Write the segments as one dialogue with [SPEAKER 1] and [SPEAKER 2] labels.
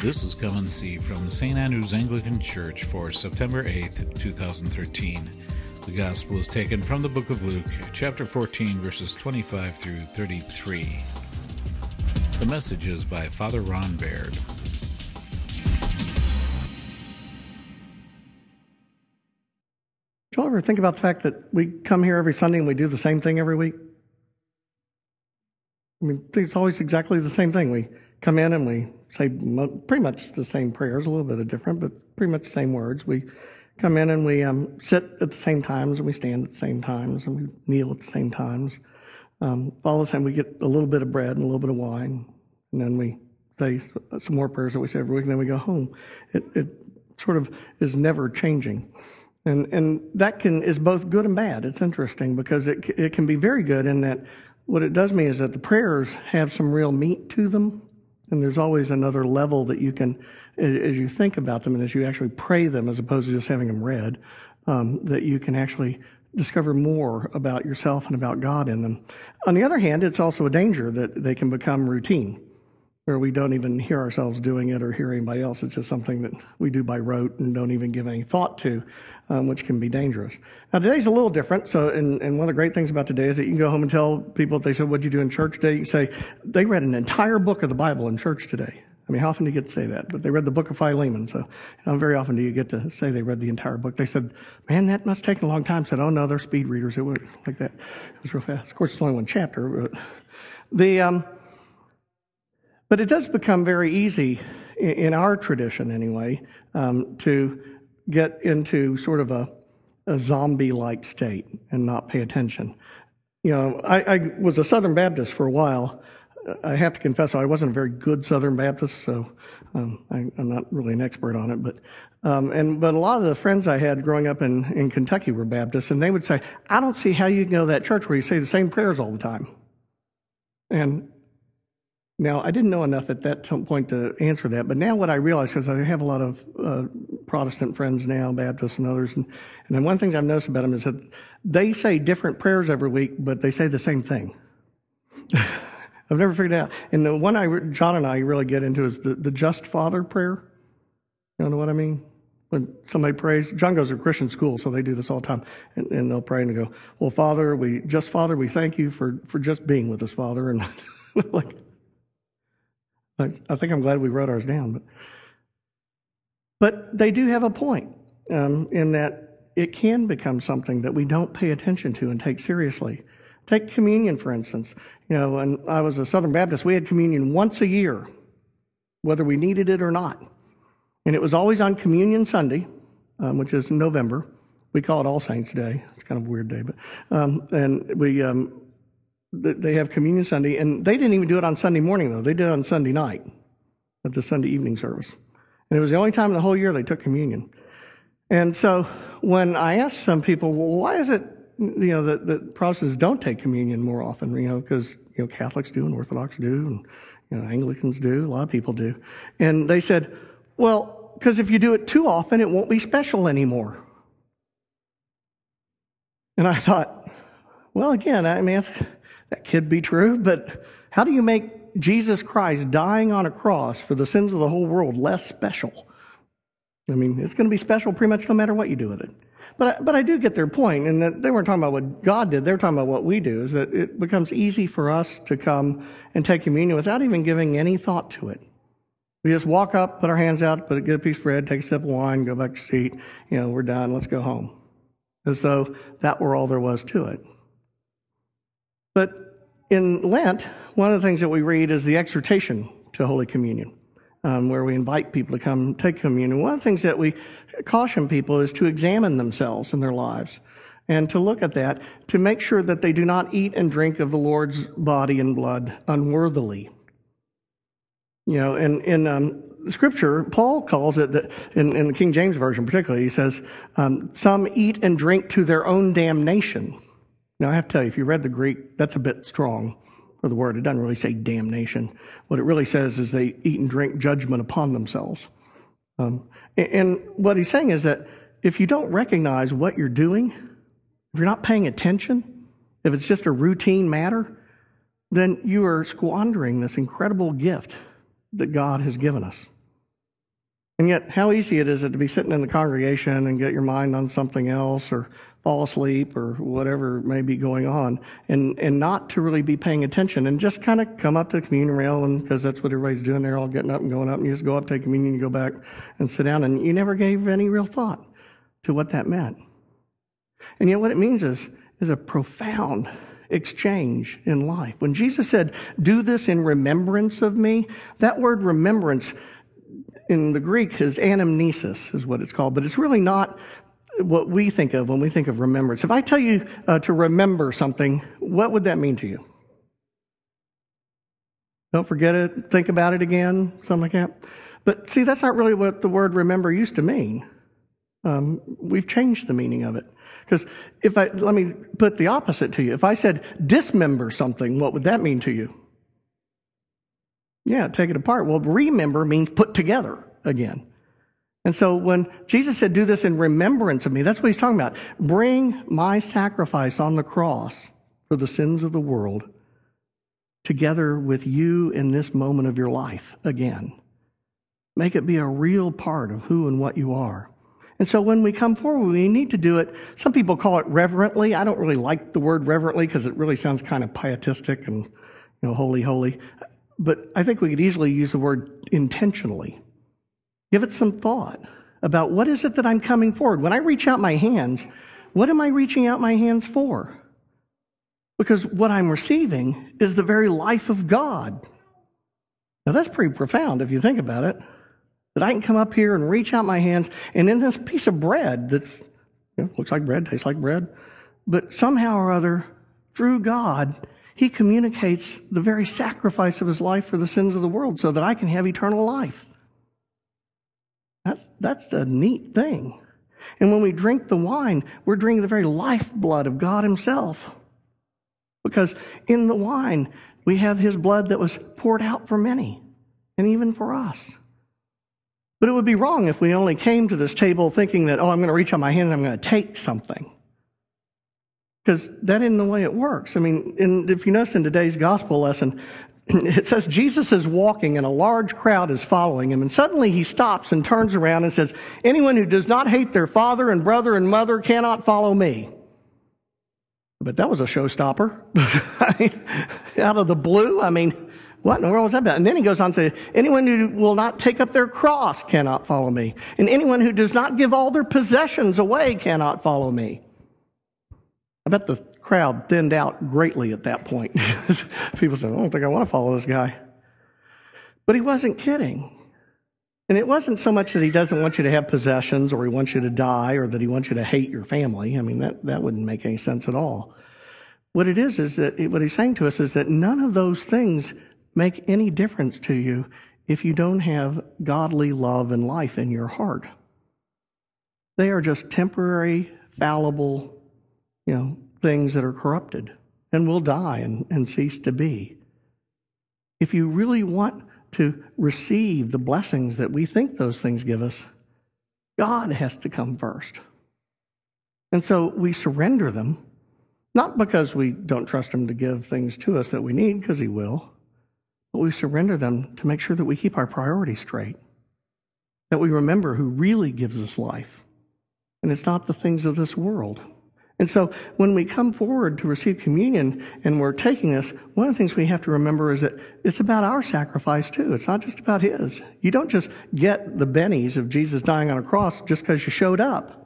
[SPEAKER 1] This is Come and See from St. Andrew's Anglican Church for September 8th, 2013. The Gospel is taken from the book of Luke, chapter 14, verses 25 through 33. The message is by Father Ron Baird.
[SPEAKER 2] Do you ever think about the fact that we come here every Sunday and we do the same thing every week? I mean, it's always exactly the same thing. We come in and we say pretty much the same prayers, a little bit of different, but pretty much the same words. We come in and we um, sit at the same times and we stand at the same times and we kneel at the same times. Um, all the time we get a little bit of bread and a little bit of wine, and then we say some more prayers that we say every week, and then we go home. It, it sort of is never changing. And, and that can is both good and bad. It's interesting because it, it can be very good in that what it does mean is that the prayers have some real meat to them and there's always another level that you can, as you think about them and as you actually pray them, as opposed to just having them read, um, that you can actually discover more about yourself and about God in them. On the other hand, it's also a danger that they can become routine where we don't even hear ourselves doing it or hear anybody else. It's just something that we do by rote and don't even give any thought to, um, which can be dangerous. Now, today's a little different. So, and, and one of the great things about today is that you can go home and tell people they said, What'd you do in church today? You say, They read an entire book of the Bible in church today. I mean, how often do you get to say that? But they read the book of Philemon. So, know, very often do you get to say they read the entire book. They said, Man, that must take a long time. I said, Oh, no, they're speed readers. It was like that. It was real fast. Of course, it's only one chapter. But the, um, but it does become very easy, in our tradition anyway, um, to get into sort of a, a zombie like state and not pay attention. You know, I, I, was a Southern Baptist for a while. I have to confess, I wasn't a very good Southern Baptist, so um, I, am not really an expert on it. But um, and but a lot of the friends I had growing up in, in Kentucky were Baptists, and they would say, "I don't see how you can go to that church where you say the same prayers all the time." And now, I didn't know enough at that point to answer that, but now what I realize is I have a lot of uh, Protestant friends now, Baptists and others, and, and then one of the things I've noticed about them is that they say different prayers every week, but they say the same thing. I've never figured out. And the one I, John and I really get into is the, the Just Father prayer. You know what I mean? When somebody prays, John goes to Christian school, so they do this all the time, and, and they'll pray and they go, "Well, Father, we just Father, we thank you for for just being with us, Father," and like I think I'm glad we wrote ours down. But, but they do have a point um, in that it can become something that we don't pay attention to and take seriously. Take communion, for instance. You know, when I was a Southern Baptist, we had communion once a year, whether we needed it or not. And it was always on Communion Sunday, um, which is November. We call it All Saints Day. It's kind of a weird day, but um, and we um, they have communion Sunday, and they didn't even do it on Sunday morning though. They did it on Sunday night at the Sunday evening service, and it was the only time in the whole year they took communion. And so when I asked some people, well, why is it you know that, that Protestants don't take communion more often? You know, because you know Catholics do and Orthodox do, and you know Anglicans do. A lot of people do, and they said, well, because if you do it too often, it won't be special anymore. And I thought, well, again, I mean, that could be true, but how do you make Jesus Christ dying on a cross for the sins of the whole world less special? I mean, it's going to be special pretty much no matter what you do with it. But, but I do get their point, and that they weren't talking about what God did. They're talking about what we do, is that it becomes easy for us to come and take communion without even giving any thought to it. We just walk up, put our hands out, put a piece of bread, take a sip of wine, go back to seat. You know, we're done. Let's go home. As though that were all there was to it. But in Lent, one of the things that we read is the exhortation to Holy Communion, um, where we invite people to come take communion. One of the things that we caution people is to examine themselves in their lives and to look at that to make sure that they do not eat and drink of the Lord's body and blood unworthily. You know, in, in um, Scripture, Paul calls it, that, in, in, the King James Version particularly, he says, um, some eat and drink to their own damnation. Now, I have to tell you, if you read the Greek, that's a bit strong for the word. It doesn't really say damnation. What it really says is they eat and drink judgment upon themselves. Um, and what he's saying is that if you don't recognize what you're doing, if you're not paying attention, if it's just a routine matter, then you are squandering this incredible gift that God has given us. And yet, how easy it is it to be sitting in the congregation and get your mind on something else or fall asleep or whatever may be going on and, and not to really be paying attention and just kind of come up to the communion rail and because that's what everybody's doing. They're all getting up and going up and you just go up, take communion, you go back and sit down and you never gave any real thought to what that meant. And yet what it means is, is a profound exchange in life. When Jesus said, do this in remembrance of me, that word remembrance in the Greek is anamnesis, is what it's called, but it's really not what we think of when we think of remembrance. If I tell you uh, to remember something, what would that mean to you? Don't forget it, think about it again, something like that. But see, that's not really what the word remember used to mean. Um, we've changed the meaning of it. Because if I, let me put the opposite to you. If I said dismember something, what would that mean to you? Yeah, take it apart. Well, remember means put together again. And so when Jesus said, Do this in remembrance of me, that's what he's talking about. Bring my sacrifice on the cross for the sins of the world together with you in this moment of your life again. Make it be a real part of who and what you are. And so when we come forward, we need to do it. Some people call it reverently. I don't really like the word reverently because it really sounds kind of pietistic and, you know, holy, holy. But I think we could easily use the word intentionally. Give it some thought about what is it that I'm coming forward. When I reach out my hands, what am I reaching out my hands for? Because what I'm receiving is the very life of God. Now, that's pretty profound if you think about it. That I can come up here and reach out my hands, and in this piece of bread that you know, looks like bread, tastes like bread, but somehow or other, through God, He communicates the very sacrifice of His life for the sins of the world so that I can have eternal life. That's, that's a neat thing. And when we drink the wine, we're drinking the very lifeblood of God Himself. Because in the wine, we have His blood that was poured out for many, and even for us. But it would be wrong if we only came to this table thinking that, oh, I'm going to reach out my hand and I'm going to take something. Because that isn't the way it works. I mean, in, if you notice in today's gospel lesson, it says Jesus is walking and a large crowd is following him. And suddenly he stops and turns around and says, Anyone who does not hate their father and brother and mother cannot follow me. But that was a showstopper. Out of the blue. I mean, what in the world was that about? And then he goes on to say, Anyone who will not take up their cross cannot follow me. And anyone who does not give all their possessions away cannot follow me. I bet the crowd thinned out greatly at that point. People said, I don't think I want to follow this guy. But he wasn't kidding. And it wasn't so much that he doesn't want you to have possessions or he wants you to die or that he wants you to hate your family. I mean, that, that wouldn't make any sense at all. What it is, is that what he's saying to us is that none of those things make any difference to you if you don't have godly love and life in your heart. They are just temporary, fallible, you know, things that are corrupted and will die and, and cease to be. If you really want to receive the blessings that we think those things give us, God has to come first. And so we surrender them, not because we don't trust Him to give things to us that we need, because He will, but we surrender them to make sure that we keep our priorities straight, that we remember who really gives us life. And it's not the things of this world. And so when we come forward to receive communion and we're taking this, one of the things we have to remember is that it's about our sacrifice too. It's not just about his. You don't just get the bennies of Jesus dying on a cross just because you showed up.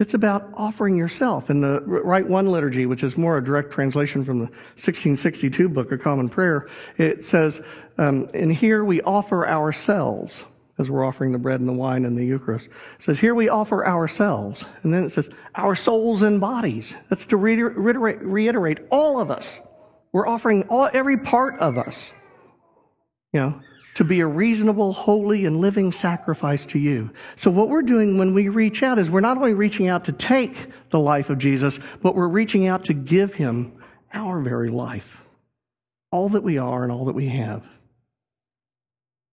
[SPEAKER 2] It's about offering yourself. In the Rite One liturgy, which is more a direct translation from the 1662 Book of Common Prayer, it says, um, And here we offer ourselves as we're offering the bread and the wine and the Eucharist. It says, Here we offer ourselves. And then it says, Our souls and bodies. That's to reiterate, reiterate all of us. We're offering all, every part of us, you know, to be a reasonable, holy, and living sacrifice to you. So, what we're doing when we reach out is we're not only reaching out to take the life of Jesus, but we're reaching out to give him our very life, all that we are and all that we have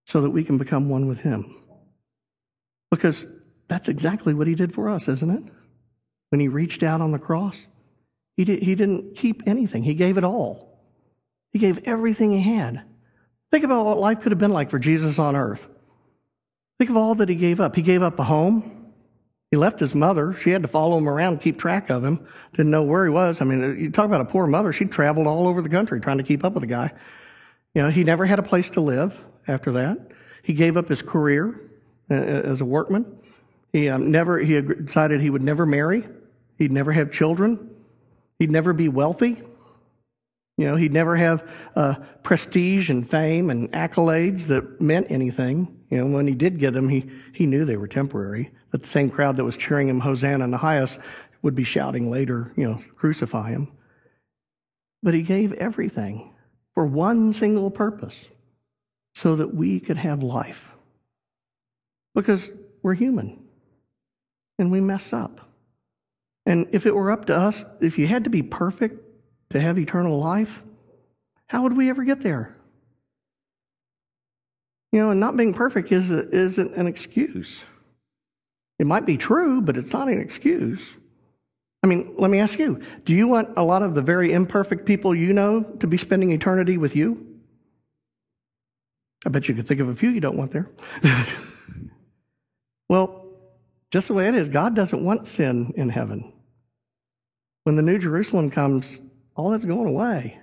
[SPEAKER 2] so that we can become one with Him. Because that's exactly what He did for us, isn't it? When He reached out on the cross, He, did, he didn't keep anything, He gave it all. He gave everything He had. Think about what life could have been like for Jesus on earth. Think of all that he gave up. He gave up a home. He left his mother. She had to follow him around, keep track of him. Didn't know where he was. I mean, you talk about a poor mother. She traveled all over the country trying to keep up with the guy. You know, he never had a place to live after that. He gave up his career uh, as a workman. He um, never. He decided he would never marry. He'd never have children. He'd never be wealthy. You know, he'd never have uh, prestige and fame and accolades that meant anything. You know, when he did get them, he, he knew they were temporary. But the same crowd that was cheering him, Hosanna in the highest, would be shouting later, you know, crucify him. But he gave everything for one single purpose so that we could have life. Because we're human and we mess up. And if it were up to us, if you had to be perfect to have eternal life, how would we ever get there? You know, and not being perfect is a, isn't an excuse. It might be true, but it's not an excuse. I mean, let me ask you do you want a lot of the very imperfect people you know to be spending eternity with you? I bet you could think of a few you don't want there. well, just the way it is, God doesn't want sin in heaven. When the New Jerusalem comes, all that's going away.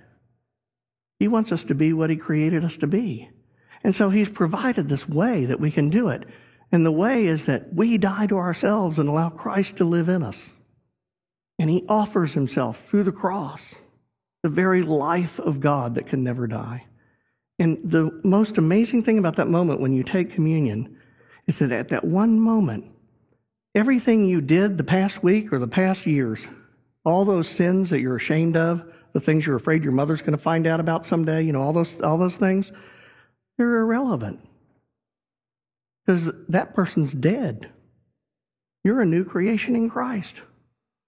[SPEAKER 2] He wants us to be what He created us to be. And so He's provided this way that we can do it. And the way is that we die to ourselves and allow Christ to live in us. And He offers Himself through the cross, the very life of God that can never die. And the most amazing thing about that moment when you take communion is that at that one moment, everything you did the past week or the past years, all those sins that you're ashamed of, the things you're afraid your mother's going to find out about someday, you know, all those, all those things, they're irrelevant. Because that person's dead. You're a new creation in Christ.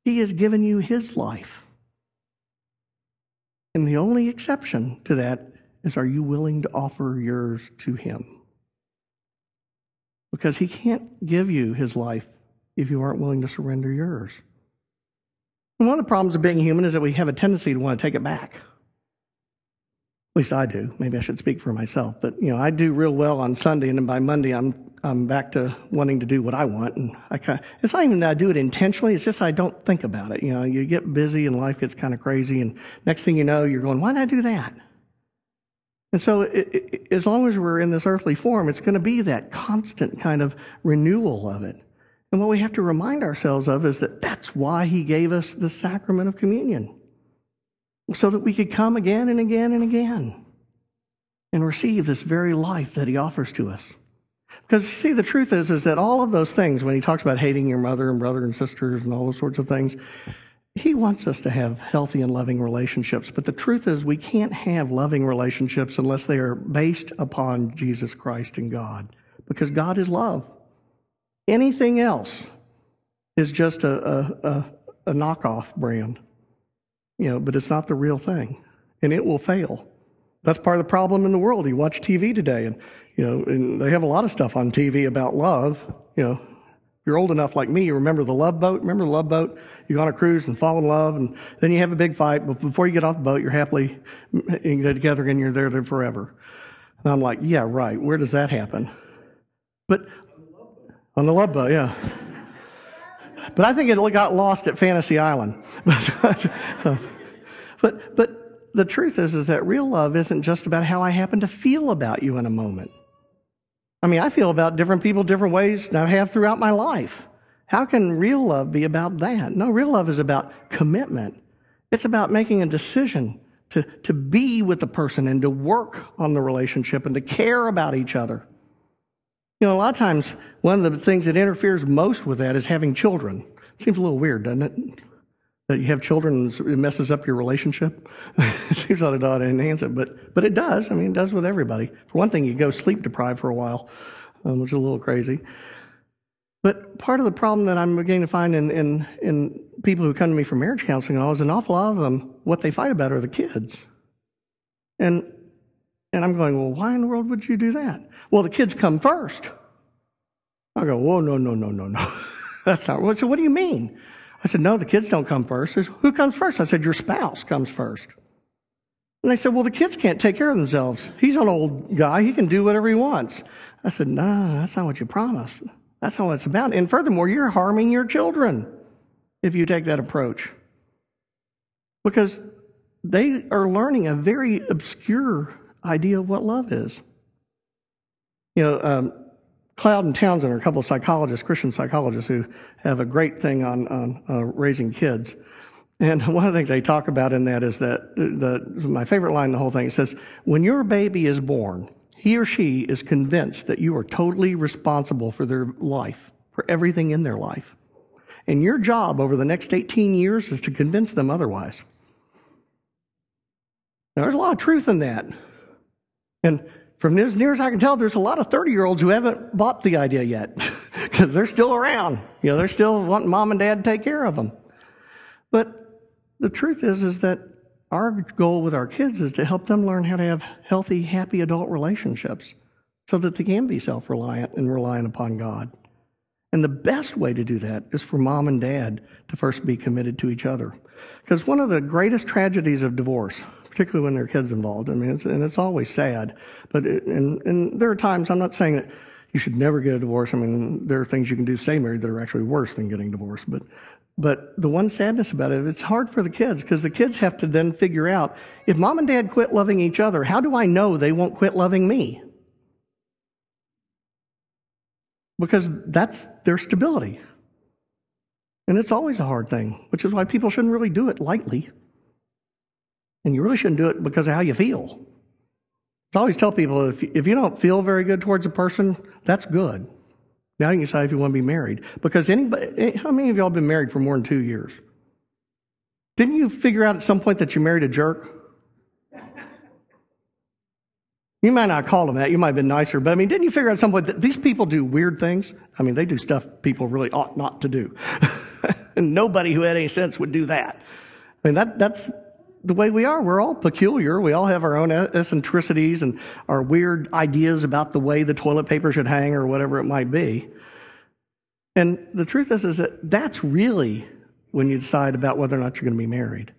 [SPEAKER 2] He has given you His life. And the only exception to that is are you willing to offer yours to Him? Because He can't give you His life if you aren't willing to surrender yours. And one of the problems of being human is that we have a tendency to want to take it back. At least I do. Maybe I should speak for myself. But you know, I do real well on Sunday, and then by Monday, I'm I'm back to wanting to do what I want. And I kind of, it's not even that I do it intentionally. It's just I don't think about it. You know, you get busy and life gets kind of crazy, and next thing you know, you're going, why did I do that? And so, it, it, as long as we're in this earthly form, it's going to be that constant kind of renewal of it. And what we have to remind ourselves of is that that's why he gave us the sacrament of communion, so that we could come again and again and again and receive this very life that he offers to us. Because see, the truth is, is that all of those things, when he talks about hating your mother and brother and sisters and all those sorts of things, he wants us to have healthy and loving relationships. But the truth is, we can't have loving relationships unless they are based upon Jesus Christ and God, because God is love. Anything else is just a, a, a, a knockoff brand, you know, but it's not the real thing, and it will fail. That's part of the problem in the world. You watch TV today, and you know, and they have a lot of stuff on TV about love. You know, you're old enough like me, you remember the Love Boat. Remember the Love Boat? You go on a cruise and fall in love, and then you have a big fight. But before you get off the boat, you're happily together, and you're there, there forever. And I'm like, yeah, right. Where does that happen? But on the love boat, yeah. But I think it got lost at Fantasy Island. but, but the truth is, is that real love isn't just about how I happen to feel about you in a moment. I mean, I feel about different people different ways than I have throughout my life. How can real love be about that? No, real love is about commitment. It's about making a decision to, to be with the person and to work on the relationship and to care about each other. You know, a lot of times, one of the things that interferes most with that is having children. Seems a little weird, doesn't it? That you have children it messes up your relationship. it seems like it ought to enhance it, but, but it does. I mean, it does with everybody. For one thing, you go sleep deprived for a while, um, which is a little crazy. But part of the problem that I'm beginning to find in, in, in people who come to me for marriage counseling all is an awful lot of them, what they fight about are the kids. And and I'm going, well, why in the world would you do that? Well, the kids come first. I go, whoa, no, no, no, no, no. That's not. what. So what do you mean? I said, no, the kids don't come first. Said, Who comes first? I said, your spouse comes first. And they said, well, the kids can't take care of themselves. He's an old guy. He can do whatever he wants. I said, No, that's not what you promised. That's not what it's about. And furthermore, you're harming your children if you take that approach. Because they are learning a very obscure idea of what love is. You know, um, Cloud and Townsend are a couple of psychologists, Christian psychologists, who have a great thing on, on uh, raising kids. And one of the things they talk about in that is that the, my favorite line in the whole thing it says, When your baby is born, he or she is convinced that you are totally responsible for their life, for everything in their life. And your job over the next 18 years is to convince them otherwise. Now, there's a lot of truth in that. And from as near as I can tell, there's a lot of 30 year olds who haven't bought the idea yet because they're still around. You know, they're still wanting mom and dad to take care of them. But the truth is, is that our goal with our kids is to help them learn how to have healthy, happy adult relationships so that they can be self reliant and reliant upon God. And the best way to do that is for mom and dad to first be committed to each other. Because one of the greatest tragedies of divorce, particularly when there are kids involved, I mean, it's, and it's always sad, but it, and, and there are times, I'm not saying that you should never get a divorce. I mean, there are things you can do stay married that are actually worse than getting divorced. But but the one sadness about it, it's hard for the kids because the kids have to then figure out if mom and dad quit loving each other, how do I know they won't quit loving me? Because that's their stability. And it's always a hard thing, which is why people shouldn't really do it lightly. And you really shouldn't do it because of how you feel. I always tell people if, if you don't feel very good towards a person, that's good. Now you can decide if you want to be married. Because anybody, how many of y'all been married for more than two years? Didn't you figure out at some point that you married a jerk? You might not call them that. You might have been nicer. But I mean, didn't you figure out at some point that these people do weird things? I mean, they do stuff people really ought not to do. and nobody who had any sense would do that. I mean, that, that's the way we are. We're all peculiar. We all have our own eccentricities and our weird ideas about the way the toilet paper should hang or whatever it might be. And the truth is, is that that's really when you decide about whether or not you're going to be married.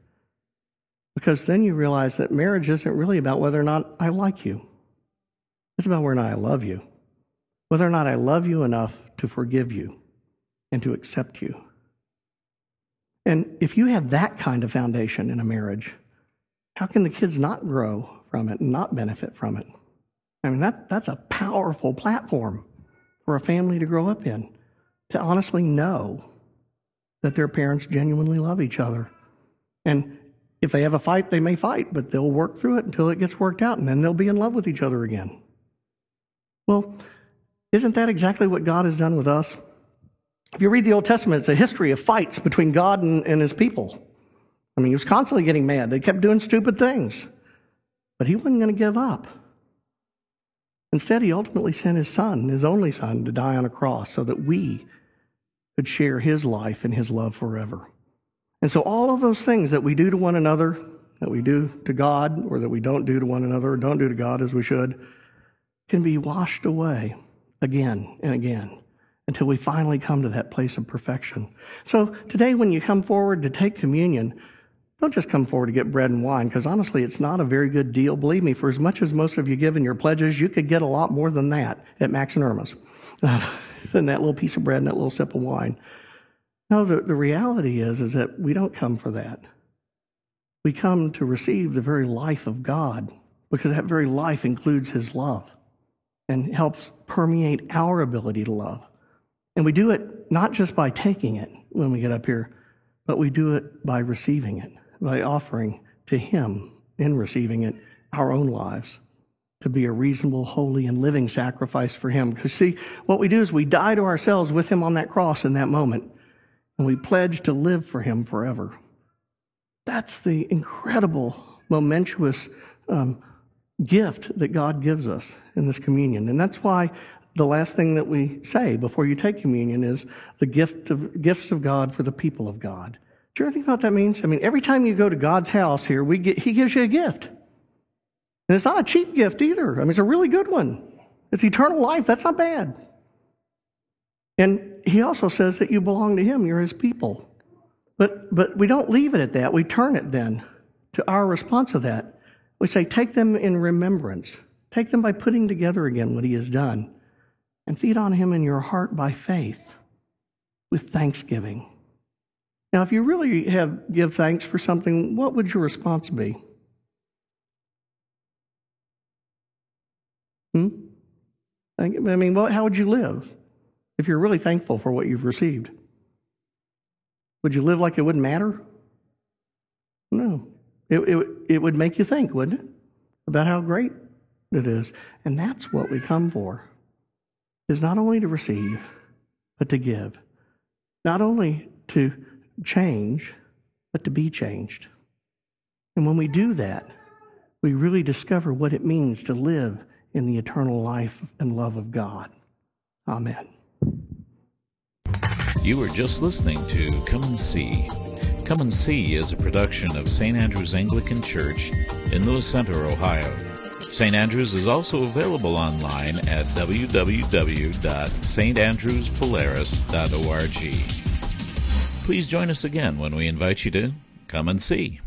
[SPEAKER 2] Because then you realize that marriage isn't really about whether or not I like you. It's about whether or not I love you. Whether or not I love you enough to forgive you and to accept you. And if you have that kind of foundation in a marriage, how can the kids not grow from it and not benefit from it? I mean, that, that's a powerful platform for a family to grow up in, to honestly know that their parents genuinely love each other. And if they have a fight, they may fight, but they'll work through it until it gets worked out, and then they'll be in love with each other again. Well, isn't that exactly what God has done with us? If you read the Old Testament, it's a history of fights between God and, and his people. I mean, he was constantly getting mad. They kept doing stupid things. But he wasn't going to give up. Instead, he ultimately sent his son, his only son, to die on a cross so that we could share his life and his love forever. And so, all of those things that we do to one another, that we do to God, or that we don't do to one another, or don't do to God as we should, can be washed away again and again until we finally come to that place of perfection. So today, when you come forward to take communion, don't just come forward to get bread and wine, because honestly, it's not a very good deal. Believe me, for as much as most of you give in your pledges, you could get a lot more than that at Max and Irma's than that little piece of bread and that little sip of wine. No, the, the reality is, is that we don't come for that. We come to receive the very life of God, because that very life includes His love and helps permeate our ability to love. And we do it not just by taking it when we get up here, but we do it by receiving it, by offering to Him in receiving it our own lives to be a reasonable, holy, and living sacrifice for Him. Because, see, what we do is we die to ourselves with Him on that cross in that moment, and we pledge to live for Him forever. That's the incredible, momentous um, gift that God gives us in this communion. And that's why the last thing that we say before you take communion is the gift of gifts of God for the people of God. Do you ever think about what that means? I mean, every time you go to God's house here, we get, He gives you a gift. And it's not a cheap gift either. I mean, it's a really good one. It's eternal life. That's not bad. And He also says that you belong to Him, you're His people. But, but we don't leave it at that. We turn it then to our response to that. We say, take them in remembrance. Take them by putting together again what He has done. And feed on Him in your heart by faith with thanksgiving. Now, if you really have give thanks for something, what would your response be? Hmm? I mean, how would you live if you're really thankful for what you've received? Would you live like it wouldn't matter? No. It, it, it would make you think, wouldn't it? About how great it is. And that's what we come for, is not only to receive, but to give. Not only to change, but to be changed. And when we do that, we really discover what it means to live in the eternal life and love of God. Amen.
[SPEAKER 1] You were just listening to Come and See. Come and See is a production of St. Andrew's Anglican Church in Lewis Center, Ohio. St. Andrews is also available online at www.standrewspolaris.org. Please join us again when we invite you to come and see.